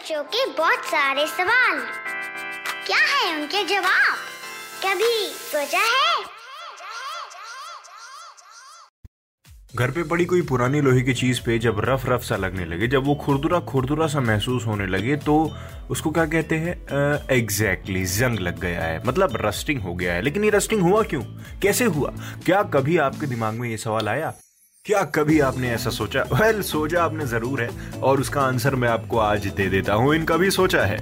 बच्चों के बहुत सारे सवाल। क्या है उनके जवाब? कभी सोचा है? घर पे पड़ी कोई पुरानी लोहे की चीज़ पे जब रफ रफ सा लगने लगे जब वो खुरदुरा खुरदुरा सा महसूस होने लगे तो उसको क्या कहते हैं? एग्जैक्टली exactly, जंग लग गया है। मतलब रस्टिंग हो गया है। लेकिन ये रस्टिंग हुआ क्यों? कैसे हुआ? क्या कभी आपके दिमाग में ये सवाल आया? क्या कभी आपने ऐसा सोचा? वेल well, सोचा आपने ज़रूर है और उसका आंसर मैं आपको आज दे देता हूँ। इनका भी सोचा है।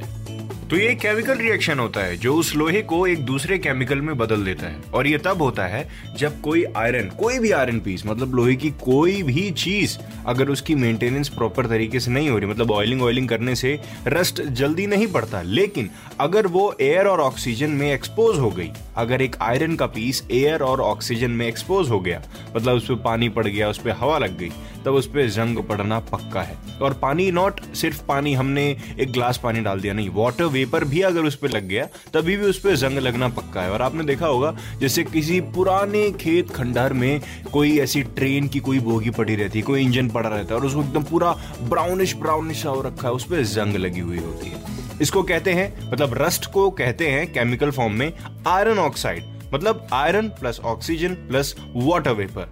तो ये केमिकल रिएक्शन होता है जो उस लोहे को एक दूसरे केमिकल में बदल देता है। और ये तब होता है जब कोई आयरन कोई भी आयरन पीस मतलब लोहे की कोई भी चीज़ अगर उसकी मेंटेनेंस प्रॉपर तरीके से नहीं हो रही मतलब ऑयलिंग ऑयलिंग करने से रस्ट जल्दी नहीं पड़ता। लेकिन अगर वो एयर और ऑक्सीजन में एक्सपोज हो गई अगर एक आयरन का पीस एयर और ऑक्सीजन में एक्सपोज हो गया मतलब उस पर पानी पड़ गया उस पर हवा लग गई, तब उस पर जंग पड़ना पक्का है। और पानी नॉट सिर्फ़ पानी हमने एक ग्लास पानी डाल दिया, नहीं वाटर वेपर भी अगर उस पर लग गया, तभी भी उस पर जंग लगना पक्का है। और आपने देखा होगा, जैसे किसी पुराने खेत खंडहर में कोई ऐसी ट्रेन की कोई बोगी पड़ी रहती है कोई इंजन पड़ा रहता है और उसको एकदम पूरा ब्राउनिश ब्राउनिश हो रखा है उस पर जंग लगी हुई होती है। इसको कहते हैं मतलब रस्ट को कहते हैं केमिकल फॉर्म में आयरन ऑक्साइड मतलब iron plus oxygen plus water vapour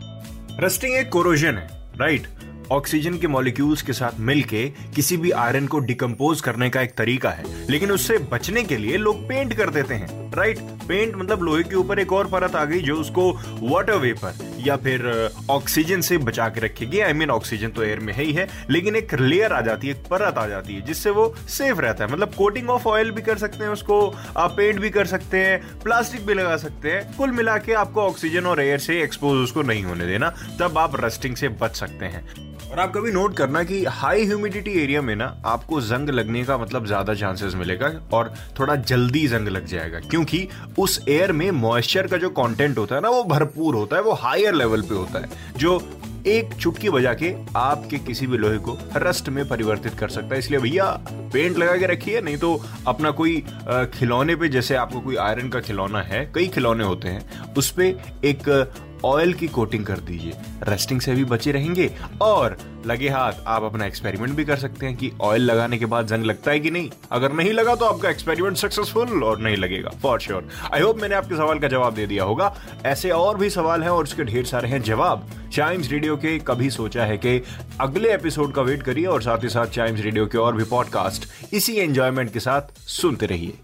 rusting एक कोरोजन है राइट ऑक्सीजन के मॉलिक्यूल्स के साथ मिलके किसी भी आयरन को डिकम्पोज करने का एक तरीका है, लेकिन उससे बचने के लिए लोग पेंट कर देते हैं राइट पेंट मतलब लोहे के ऊपर एक और परत आ गई जो उसको वाटर वेपर या फिर ऑक्सीजन से बचा के रखेगी। आई मीन ऑक्सीजन तो एयर में है ही है, लेकिन एक लेयर आ जाती है, एक परत आ जाती है, जिससे वो सेफ़ रहता है। मतलब कोटिंग ऑफ़ ऑयल भी कर सकते हैं उसको, आप पेंट भी कर सकते हैं प्लास्टिक भी लगा सकते हैं। कुल मिला के आपको ऑक्सीजन और एयर से एक्सपोज उसको नहीं होने देना, तब आप रस्टिंग से बच सकते हैं। और आप कभी नोट करना कि हाई ह्यूमिडिटी एरिया में ना आपको जंग लगने का मतलब ज़्यादा चांसेस मिलेगा और थोड़ा जल्दी जंग लग जाएगा, क्योंकि उस एयर में मॉइस्चर का जो कंटेंट होता है ना, वो भरपूर होता है, वो हायर लेवल पे होता है, जो एक चुटकी बजा के आपके किसी भी लोहे को रस्ट में परिवर्तित कर सकता है। इसलिए भैया पेंट लगा के रखिए, नहीं तो अपना कोई खिलौने पे, जैसे आपको कोई आयरन का खिलौना है, कई खिलौने होते हैं, उस पर एक ऑयल की कोटिंग कर दीजिए। रेस्टिंग से भी बचे रहेंगे और लगे हाथ, आप अपना एक्सपेरिमेंट भी कर सकते हैं कि ऑयल लगाने के बाद जंग लगता है कि नहीं। अगर नहीं लगा तो आपका एक्सपेरिमेंट सक्सेसफुल और नहीं लगेगा फॉर श्योर आई होप मैंने आपके सवाल का जवाब दे दिया होगा। ऐसे और भी सवाल हैं और उसके ढेर सारे हैं जवाब। चाइम्स रेडियो के कभी सोचा है कि अगले एपिसोड का वेट करिए और साथ ही साथ चाइम्स रेडियो के और भी पॉडकास्ट इसी एंजॉयमेंट के साथ सुनते रहिए।